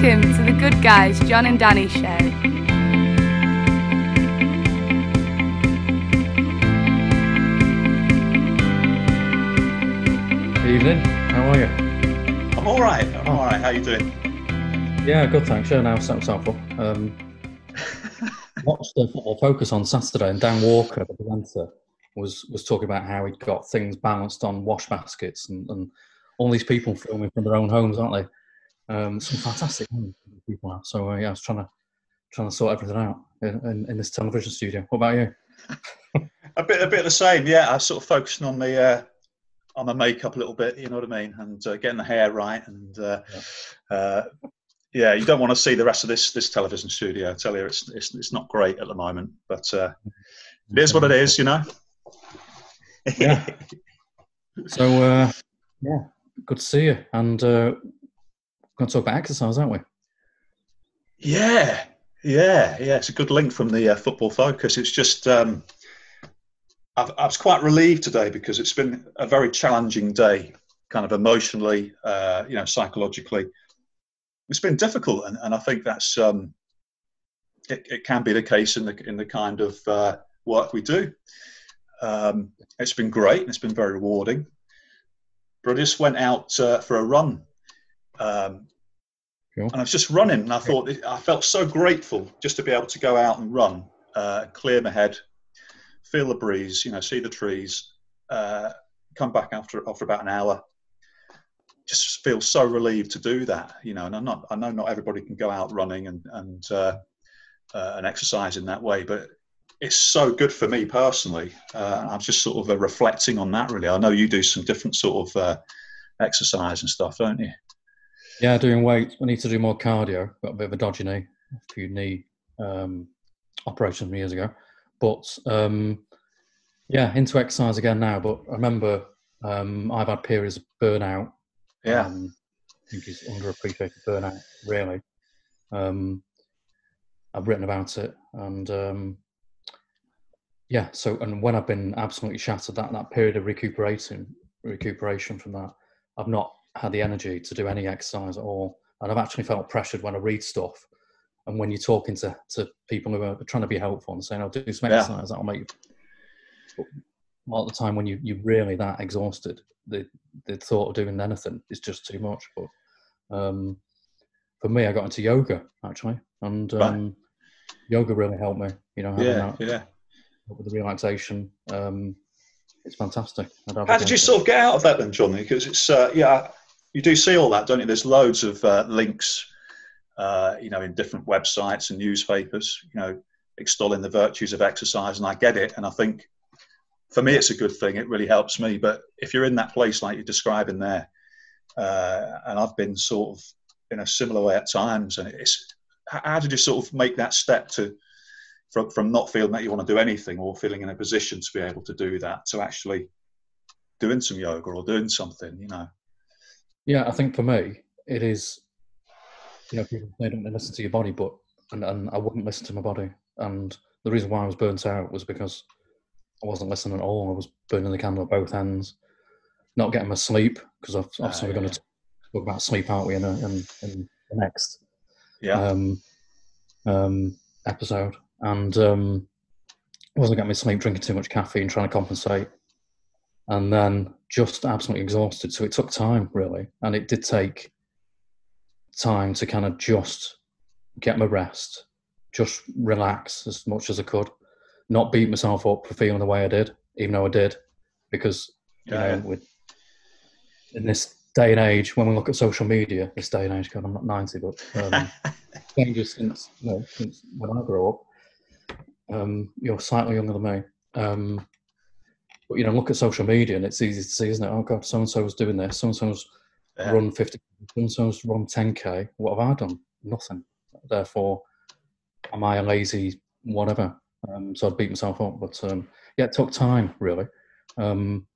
Welcome to the Good Guys John and Danny Show. Evening. How are you? I'm all right. I'm Oh. all right. How are you doing? Yeah, good. Thanks. Yeah, now set myself up. Um, watched the football focus on Saturday, and Dan Walker, the presenter, was was talking about how he'd got things balanced on wash baskets, and, and all these people filming from their own homes, aren't they? Um, some fantastic people have. So uh, yeah, I was trying to trying to sort everything out in, in, in this television studio. What about you? A bit, a bit of the same. Yeah, I sort of focusing on the uh, on the makeup a little bit. You know what I mean, and uh, getting the hair right. And uh, uh, yeah, you don't want to see the rest of this this television studio. I tell you, it's it's, it's not great at the moment, but uh, it is what it is. You know. Yeah. So uh, yeah, good to see you. And uh, we're going to talk about exercise, aren't we? Yeah, yeah, yeah. It's a good link from the uh, football focus. It's just um, I've, I was quite relieved today because it's been a very challenging day, kind of emotionally, uh, you know, psychologically. It's been difficult, and, and I think that's um, it, it can be the case in the in the kind of uh, work we do. Um, it's been great and it's been very rewarding. But I just went out uh, for a run um, Cool. and I was just running, and I thought I felt so grateful just to be able to go out and run, uh, clear my head, feel the breeze, you know, see the trees, uh, come back after after about an hour. Just feel so relieved to do that, you know. And I'm not, I know not everybody can go out running and and uh, uh, and exercise in that way, but it's so good for me personally. Uh, I'm just sort of uh, reflecting on that. Really, I know you do some different sort of uh, exercise and stuff, don't you? Yeah, doing weights. I need to do more cardio. Got a bit of a dodgy knee, a few knee um, operations years ago. But um, yeah, into exercise again now. But I remember um, I've had periods of burnout. Yeah. Um, I think it's underappreciated burnout, really. Um, I've written about it. And um, yeah, so, and when I've been absolutely shattered, that, that period of recuperating, recuperation from that, I've not had the energy to do any exercise at all. And I've actually felt pressured when I read stuff. And when you're talking to, to people who are trying to be helpful and saying, I'll do some Yeah. exercise, that'll make you. But a lot of the time when you, you're really that exhausted, the, the thought of doing anything is just too much. But um, for me, I got into yoga actually. And Right. um, yoga really helped me, you know, having Yeah, that yeah. with the relaxation. Um, it's fantastic. How did you sort of get out of that then, Johnny? Because it's uh, yeah, you do see all that, don't you? There's loads of uh, links, uh, you know, in different websites and newspapers, you know, extolling the virtues of exercise, and I get it, and I think for me it's a good thing. It really helps me. But if you're in that place like you're describing there, uh, and I've been sort of in a similar way at times, and it's how did you sort of make that step to from, from not feeling that you want to do anything or feeling in a position to be able to do that to actually doing some yoga or doing something, you know. Yeah, I think for me, it is. You know, people say don't listen to your body, but and, and I wouldn't listen to my body. And the reason why I was burnt out was because I wasn't listening at all. I was burning the candle at both ends, not getting my sleep because obviously Ah, we're yeah, going to talk about sleep, aren't we? In, a, in, in the next Yeah, um, um, episode, and um, wasn't getting my sleep, drinking too much caffeine, trying to compensate, and then just absolutely exhausted. So it took time, really, and it did take time to kind of just get my rest, just relax as much as I could, not beat myself up for feeling the way I did, even though I did, because you Yeah, know, with in this day and age, when we look at social media, this day and age, God, I'm not 90, but um, changes since you know, since when I grew up. Um, you're slightly younger than me. Um, but you know, look at social media and it's easy to see, isn't it? Oh God, so and so's doing this, so and so's yeah. run 50, so and so's run 10k. What have I done? Nothing. Therefore, am I a lazy whatever? Um, so I'd beat myself up. But um, yeah, it took time, really. Um,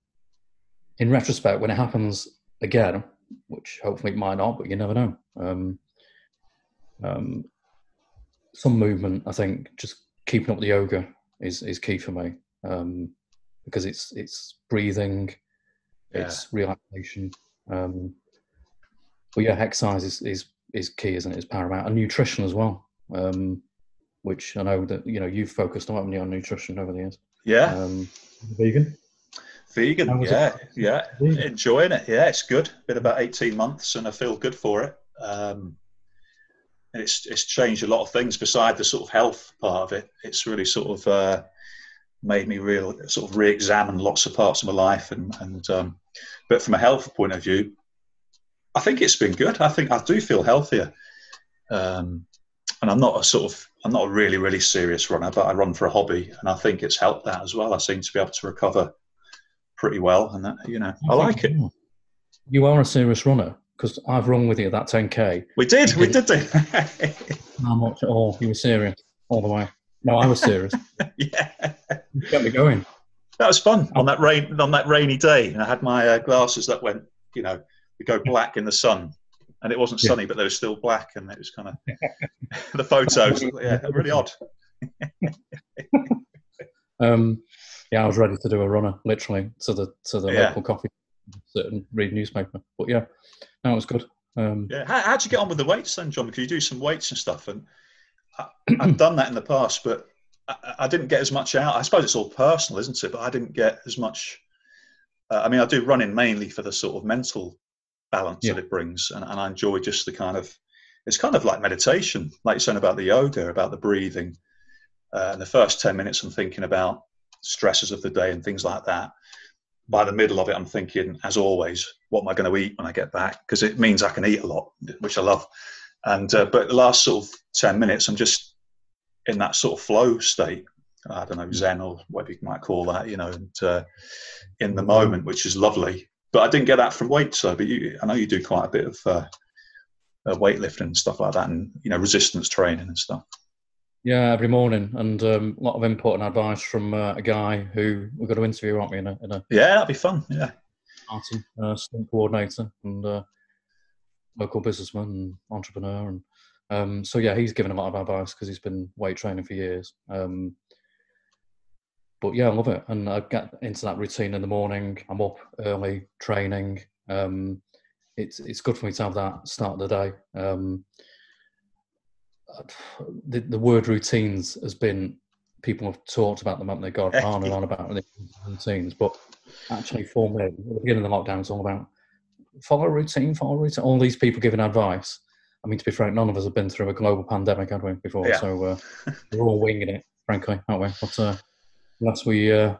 in retrospect, when it happens again, which hopefully it might not, but you never know. Um, um, some movement, I think, just keeping up the yoga is is key for me um, because it's it's breathing, it's relaxation. Um, but yeah, exercise is, is is key, isn't it? it? Is paramount, and nutrition as well. Um, which I know that you know you've focused lot on nutrition over the years. Yeah. Um, vegan. Vegan. Yeah. it? Yeah. Vegan. Enjoying it. Yeah, it's good. Been about eighteen months, and I feel good for it. Um, and it's it's changed a lot of things beside the sort of health part of it. It's really sort of uh, made me real sort of re-examine lots of parts of my life, and and um, but from a health point of view, I think it's been good. I think I do feel healthier. Um, and I'm not a sort of I'm not a really really serious runner, but I run for a hobby, and I think it's helped that as well. I seem to be able to recover pretty well, and that you know I like it. You are a serious runner because I've run with you that 10k. We did, You we did did do. How much at all? You were serious all the way. No, I was serious. yeah, Kept me going. that was fun on that rain on that rainy day. And I had my uh, glasses that went, you know, they go black in the sun, and it wasn't Yeah. sunny, but they were still black, and it was kind of the photos. Yeah, really odd. Um, yeah, I was ready to do a runner, literally to the to the Yeah. local coffee, and read newspaper. But yeah, no, it was good. Um, Yeah, how, how'd you get on with the weights then, John? Because you do some weights and stuff, and I, I've done that in the past, but I, I didn't get as much out. I suppose it's all personal, isn't it? But I didn't get as much. Uh, I mean, I do running mainly for the sort of mental balance Yeah. that it brings, and, and I enjoy just the kind of. It's kind of like meditation, like you're saying about the yoga, about the breathing. Uh, and the first ten minutes, I'm thinking about stresses of the day and things like that. By the middle of it, I'm thinking, as always, what am I going to eat when I get back? Because it means I can eat a lot, which I love. And uh, but the last sort of ten minutes, I'm just in that sort of flow state. I don't know Zen or whatever you might call that, you know, and uh, in the moment, which is lovely. But I didn't get that from weight, so. But you, I know you do quite a bit of uh, uh, weightlifting and stuff like that, and you know, resistance training and stuff. yeah, every morning, and um, a lot of input and advice from uh, a guy who we're going to interview, aren't we? In a, in a Yeah, that'd be fun. Yeah, party, uh, coordinator and uh, local businessman and entrepreneur, and um, so yeah, he's given a lot of advice because he's been weight training for years. Um, but yeah, I love it, and I get into that routine in the morning. I'm up early training. Um, it's it's good for me to have that start of the day. Um, the, the word routines has been people have talked about them, haven't they? God, on and on about routines, but actually for me, at the beginning of the lockdown, it's all about follow a routine, follow a routine. All these people giving advice. I mean, to be frank, none of us have been through a global pandemic, have we, before? Yeah. So uh, we're all winging it, frankly, aren't we? But uh, unless we, uh,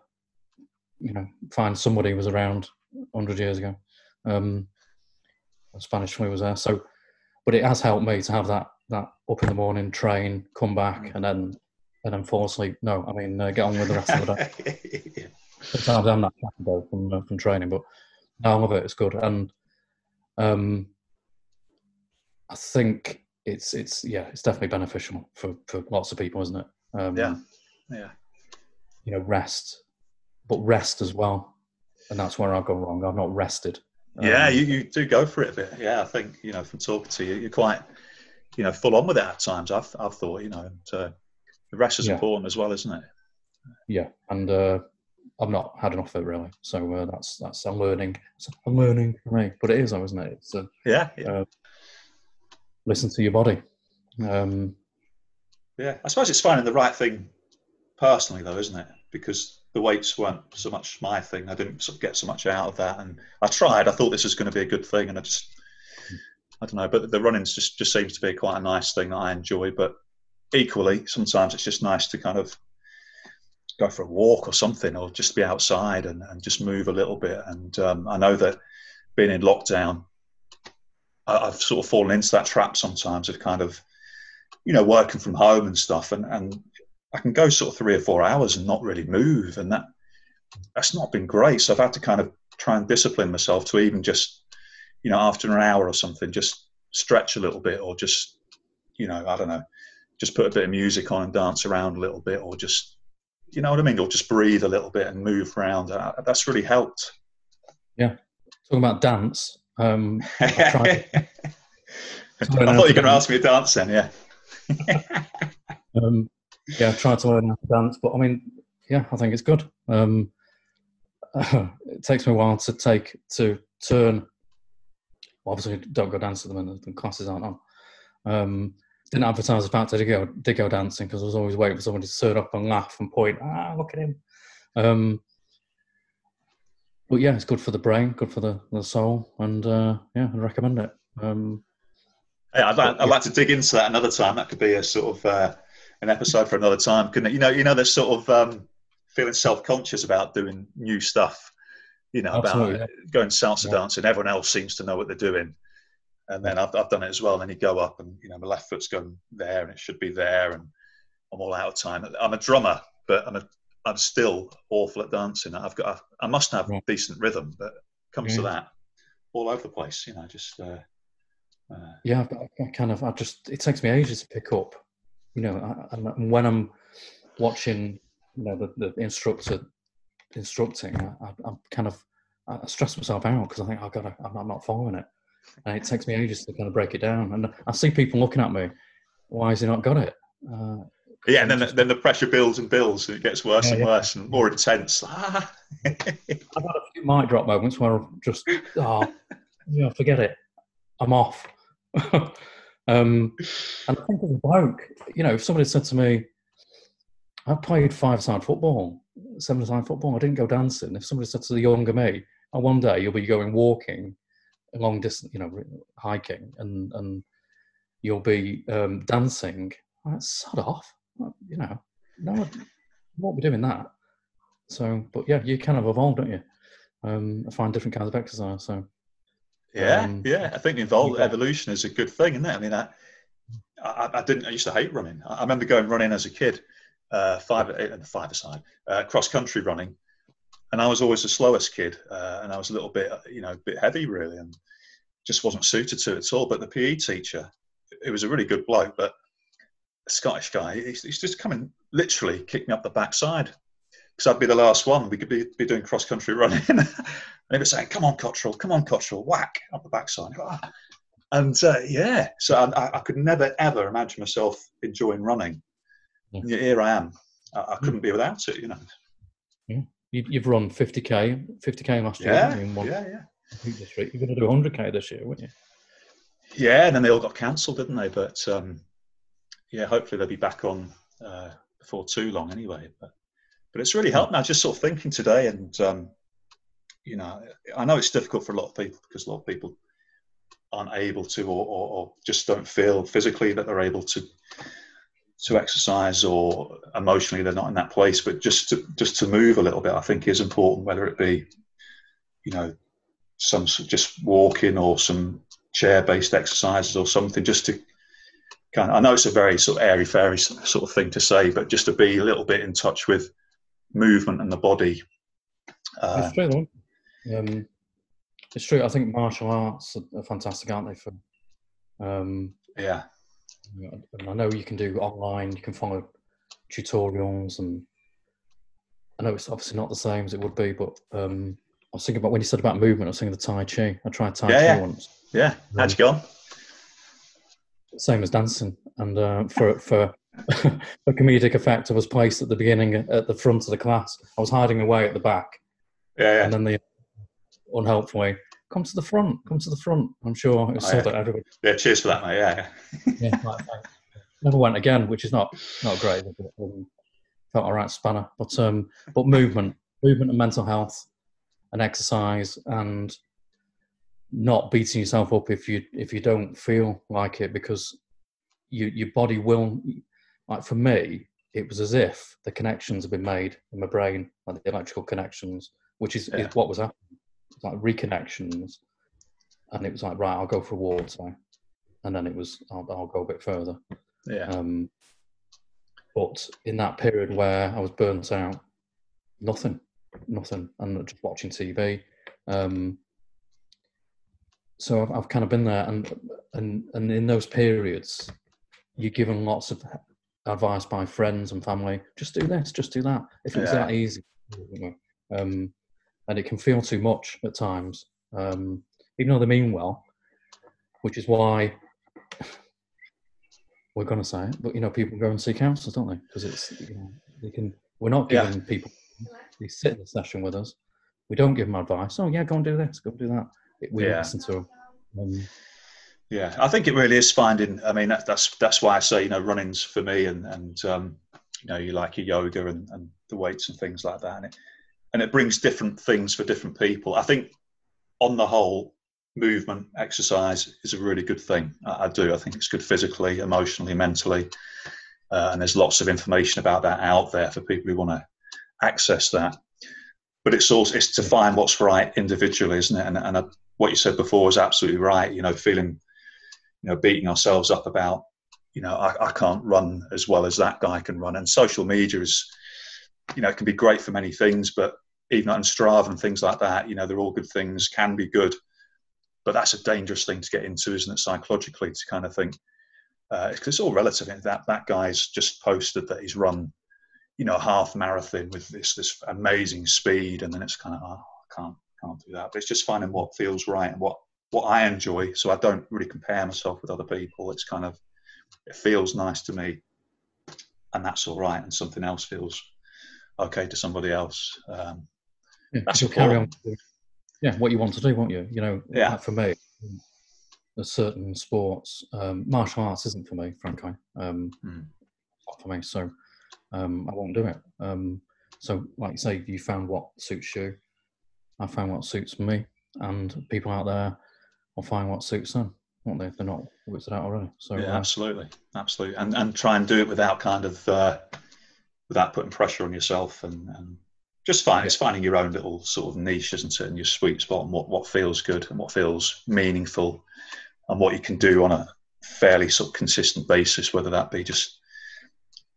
you know, find somebody who was around 100 years ago, um, Spanish flu was there. So, but it has helped me to have that that up in the morning, train, come back, and then and then fall asleep. No, I mean, uh, get on with the rest of the day. Sometimes I'm not happy though from uh, from training, but no, I love it. It's good, and um, I think it's it's yeah, it's definitely beneficial for for lots of people, isn't it? Um, yeah, yeah. You know, rest, but rest as well, and that's where I've gone wrong. I've not rested. Yeah, Um, you, you do go for it a bit. Yeah, I think you know from talking to you, you're quite you know full on with it at times. I've I've thought you know and, uh, the rest is Yeah. important as well, isn't it? yeah, and uh, I've not had enough of it really. So uh, that's that's a learning. It's a learning for me, but it is, though, isn't it? It's uh, Yeah, yeah, listen to your body. Um, yeah. I suppose it's finding the right thing personally, though, isn't it? Because the weights weren't so much my thing. I didn't sort of get so much out of that, and I tried. I thought this was going to be a good thing, and I just I don't know. But the running just just seems to be quite a nice thing that I enjoy. But equally, sometimes it's just nice to kind of go for a walk or something, or just be outside and, and just move a little bit. And um, I know that being in lockdown, I, I've sort of fallen into that trap sometimes of kind of, you know, working from home and stuff, and and I can go sort of three or four hours and not really move, and that that's not been great. So I've had to kind of try and discipline myself to even just, you know, after an hour or something, just stretch a little bit, or just, you know, I don't know, just put a bit of music on and dance around a little bit, or just, you know what I mean, or just breathe a little bit and move around. Uh, That's really helped. Yeah. Talking about dance. Um, I tried- thought you were going to ask me to dance then, yeah. um, yeah, I've tried to learn how to dance, but I mean, yeah, I think it's good. Um, it takes me a while to take to turn. Well, obviously, don't go dance at the minute; the classes aren't on. Um, didn't advertise the fact I did go, did go dancing because I was always waiting for somebody to turn up and laugh and point, ah, look at him. Um, but yeah, it's good for the brain, good for the, the soul, and uh, yeah, I recommend it. Um, yeah, I'd, like, I'd like to dig into that another time. That could be a sort of uh, an episode for another time, couldn't it? You know, you know, there's sort of um, feeling self-conscious about doing new stuff. You know, Absolutely, about yeah. going salsa yeah. dancing. Everyone else seems to know what they're doing, and then I've, I've done it as well. And then you go up, and you know, my left foot's going there, and it should be there, and I'm all out of time. I'm a drummer, but I'm a I'm still awful at dancing. I've got I must have right. decent rhythm, but comes to that, all over the place. You know, just. Uh, uh, yeah, I kind of. I just. It takes me ages to pick up. You know, I, when I'm watching, you know, the, the instructor instructing, I, am kind of. I stress myself out because I think I've got. To, I'm not following it, and it takes me ages to kind of break it down. And I see people looking at me. Why has he not got it? Uh, yeah, and then the, then the pressure builds and builds, and it gets worse yeah, and yeah. worse and more intense. I've had a few mic drop moments where I've just, oh, yeah, forget it, I'm off. um, and I think of a bloke, you know, if somebody said to me, I played five-side football, seven-side football, I didn't go dancing. If somebody said to the younger me, oh, one day you'll be going walking, a long distance, you know, hiking, and and you'll be um, dancing. I'd sod off you know, no, I won't be doing that. So, but yeah, you kind of evolve, don't you? Um, find different kinds of exercise. So, yeah, um, yeah, I think evolve, evolution is a good thing, isn't it? I mean, I, I, I, didn't. I used to hate running. I remember going running as a kid, uh, five uh, the five aside, uh, cross country running, and I was always the slowest kid, uh, and I was a little bit, you know, a bit heavy really, and just wasn't suited to it at all. But the PE teacher, it was a really good bloke, but Scottish guy, he's, he's just coming literally kick me up the backside because I'd be the last one. We could be, be doing cross country running. and he was saying, Come on, Cottrell, come on, Cottrell, whack up the backside. Ah. And uh, yeah, so I, I, could never ever imagine myself enjoying running. Yeah. And here I am. I, I couldn't be without it, you know. Yeah. You, have run 50k, 50k last year. Yeah, yeah, yeah. You're going to do 100k this year, weren't you? Yeah, and then they all got cancelled, didn't they? But um, yeah, hopefully they'll be back on uh, before too long anyway. But but it's really helped now. Just sort of thinking today, and um, you know, I know it's difficult for a lot of people because a lot of people aren't able to, or, or, or just don't feel physically that they're able to to exercise, or emotionally they're not in that place. But just to just to move a little bit, I think is important. Whether it be, you know, some just walking or some chair-based exercises or something, just to kind of, I know it's a very sort of airy fairy sort of thing to say, but just to be a little bit in touch with movement and the body. Uh, it's true, um, it's true. I think martial arts are fantastic, aren't they? For um, yeah, and I know you can do online. You can follow tutorials, and I know it's obviously not the same as it would be, but um, I was thinking about when you said about movement. I was thinking the Tai Chi. I tried Tai yeah, Chi yeah. once. Yeah, how'd you go? Same as dancing. And uh, for for for comedic effect, I was placed at the beginning at the front of the class. I was hiding away at the back. Yeah, yeah. And then the unhelpfully come to the front, come to the front. I'm sure it was oh, so yeah. that everybody. Yeah, cheers for that, mate. Yeah. yeah. Never went again, which is not not great. Felt all right, spanner, but um, but movement, movement and mental health, and exercise, and not beating yourself up if you if you don't feel like it because you, your body will like for me it was as if the connections have been made in my brain like the electrical connections which is, yeah. is what was happening. Like reconnections and it was like right i'll go for a walk so and then it was i'll, I'll go a bit further. Yeah. Um but in that period where i was burnt out nothing nothing. And just watching tv um so I've, I've kind of been there, and and and in those periods, you're given lots of advice by friends and family. Just do this, just do that. If it's yeah. that easy, um, and it can feel too much at times, um, even though they mean well, which is why we're going to say it. But you know, people go and see counsellors, don't they? Because it's you know, they can. We're not giving yeah. people. They sit in the session with us. We don't give them advice. Oh yeah, go and do this, go and do that we yeah. listen to them. Um, Yeah, I think it really is finding. I mean, that, that's that's why I say you know running's for me, and and um, you know you like your yoga and, and the weights and things like that, and it and it brings different things for different people. I think on the whole, movement exercise is a really good thing. I, I do. I think it's good physically, emotionally, mentally, uh, and there's lots of information about that out there for people who want to access that. But it's also it's to find what's right individually, isn't it? And, and uh, what you said before was absolutely right. You know, feeling you know, beating ourselves up about, you know, I, I can't run as well as that guy can run. And social media is, you know, it can be great for many things, but even on Strava and things like that, you know, they're all good things, can be good. But that's a dangerous thing to get into, isn't it, psychologically, to kind of think, because uh, it's all relative. That that guy's just posted that he's run, you know, a half marathon with this this amazing speed, and then it's kind of, oh, I can't can't do that. But it's just finding what feels right and what what I enjoy. So I don't really compare myself with other people. It's kind of it feels nice to me, and that's all right. And something else feels okay to somebody else. Um, yeah, that's carry on. Yeah, what you want to do, won't you? You know, yeah. for me, there's certain sports. Um, martial arts isn't for me, frankly. Um, mm. Not for me, so um, I won't do it. Um, so, like you say, you found what suits you. I found what suits me, and people out there will find what suits them, won't they? If they're not worked it out already. So yeah, uh, absolutely, absolutely, and and try and do it without kind of uh, without putting pressure on yourself, and, and just find it's finding your own little sort of niche, isn't it, and your sweet spot, and what what feels good and what feels meaningful, and what you can do on a fairly sort of consistent basis, whether that be just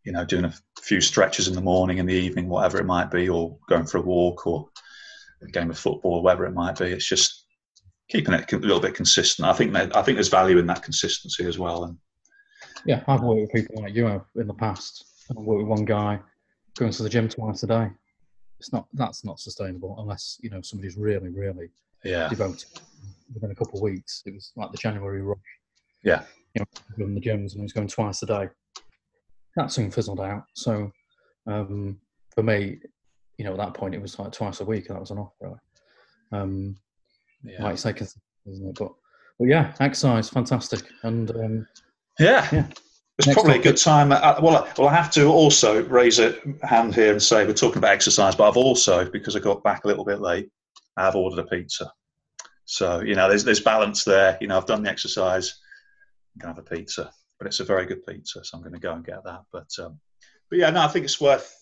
you know doing a few stretches in the morning, in the evening, whatever it might be, or going for a walk, or a game of football, whatever it might be. It's just keeping it a little bit consistent. I think that, I think there's value in that consistency as well. And yeah, I've worked with people like you have in the past. I've worked with one guy going to the gym twice a day. It's not that's not sustainable unless you know somebody's really really yeah devoted. Within a couple of weeks, it was like the January rush. Yeah, you know, in the gyms and he was going twice a day. That soon fizzled out. So um, for me, you know, at that point, it was like twice a week. And that was enough, really. Um, yeah. like say, isn't it? But, but yeah, exercise, fantastic, and um, yeah. yeah. It's Next probably topic. a good time. Uh, well, well, I have to also raise a hand here and say we're talking about exercise, but I've also, because I got back a little bit late, I've ordered a pizza. So you know, there's there's balance there. You know, I've done the exercise, I'm gonna have a pizza, but it's a very good pizza, so I'm going to go and get that. But um, but yeah, no, I think it's worth.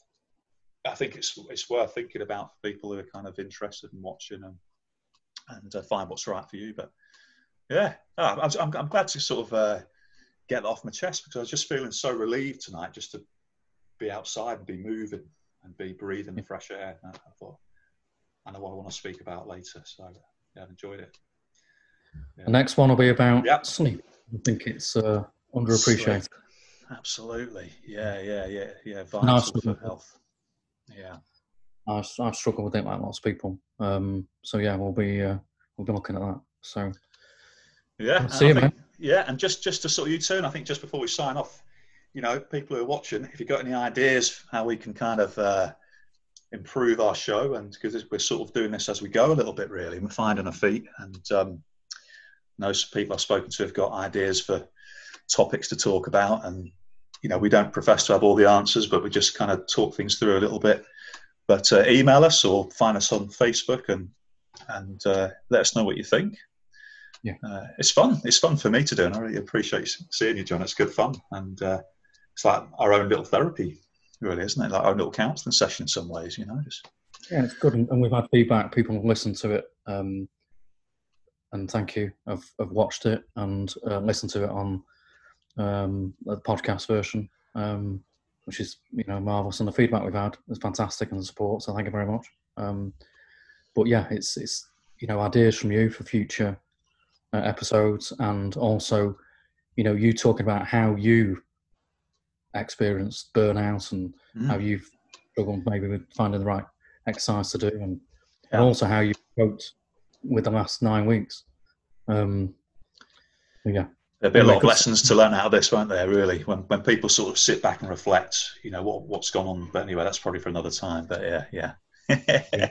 I think it's it's worth thinking about for people who are kind of interested in watching and and uh, find what's right for you. But yeah, I'm, I'm, I'm, glad to sort of uh, get that off my chest because I was just feeling so relieved tonight just to be outside and be moving and be breathing the fresh air. And I thought, I know what I want to speak about later. So yeah, I've enjoyed it. Yeah. The next one will be about yep. sleep. I think it's uh, underappreciated. Sleep. Absolutely. Yeah, yeah, yeah, yeah. Vital for health. Yeah. I, I struggle with it like lots of people. Um, so yeah, we'll be uh, we'll be looking at that. So yeah, see you, think, man. Yeah, and just just to sort of you tune, I think just before we sign off, you know, people who are watching, if you've got any ideas how we can kind of uh, improve our show, and because we're sort of doing this as we go a little bit, really, we're finding our feet, and um, people I've spoken to have got ideas for topics to talk about, and you know, we don't profess to have all the answers, but we just kind of talk things through a little bit but uh, email us or find us on Facebook and and uh, let us know what you think. Yeah, uh, it's fun. It's fun for me to do, and I really appreciate seeing you, John. It's good fun, and uh, it's like our own little therapy, really, isn't it? Like our own little counselling session in some ways, you know. Just... Yeah, it's good, and we've had feedback. People have listened to it, um, and thank you. I've, I've watched it and uh, listened to it on um, the podcast version. Um, which is you know marvelous. And the feedback we've had is fantastic, and the support. So thank you very much. Um, but yeah, it's it's you know ideas from you for future uh, episodes, and also you know you talking about how you experienced burnout and mm. how you've struggled maybe with finding the right exercise to do, and, yeah. and also how you coped with the last nine weeks. Um, yeah, There'll be a lot of lessons to learn out of this, won't there? Really, when when people sort of sit back and reflect, you know what what's gone on. But anyway, that's probably for another time. But yeah, yeah.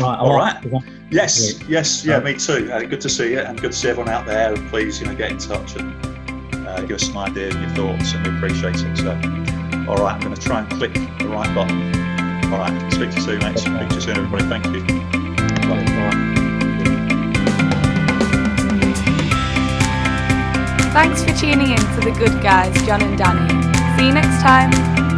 Right, All right. right. Yes, yes, yeah, me too. Uh, good to see you, and good to see everyone out there. And please, you know, get in touch and uh, give us some ideas and your thoughts, and we appreciate it. So, all right, I'm going to try and click the right button. All right, speak to you soon, mate. Speak to you soon, everybody. Thank you. Right, right. Thanks for tuning in to The Good Guys, John and Danny. See you next time.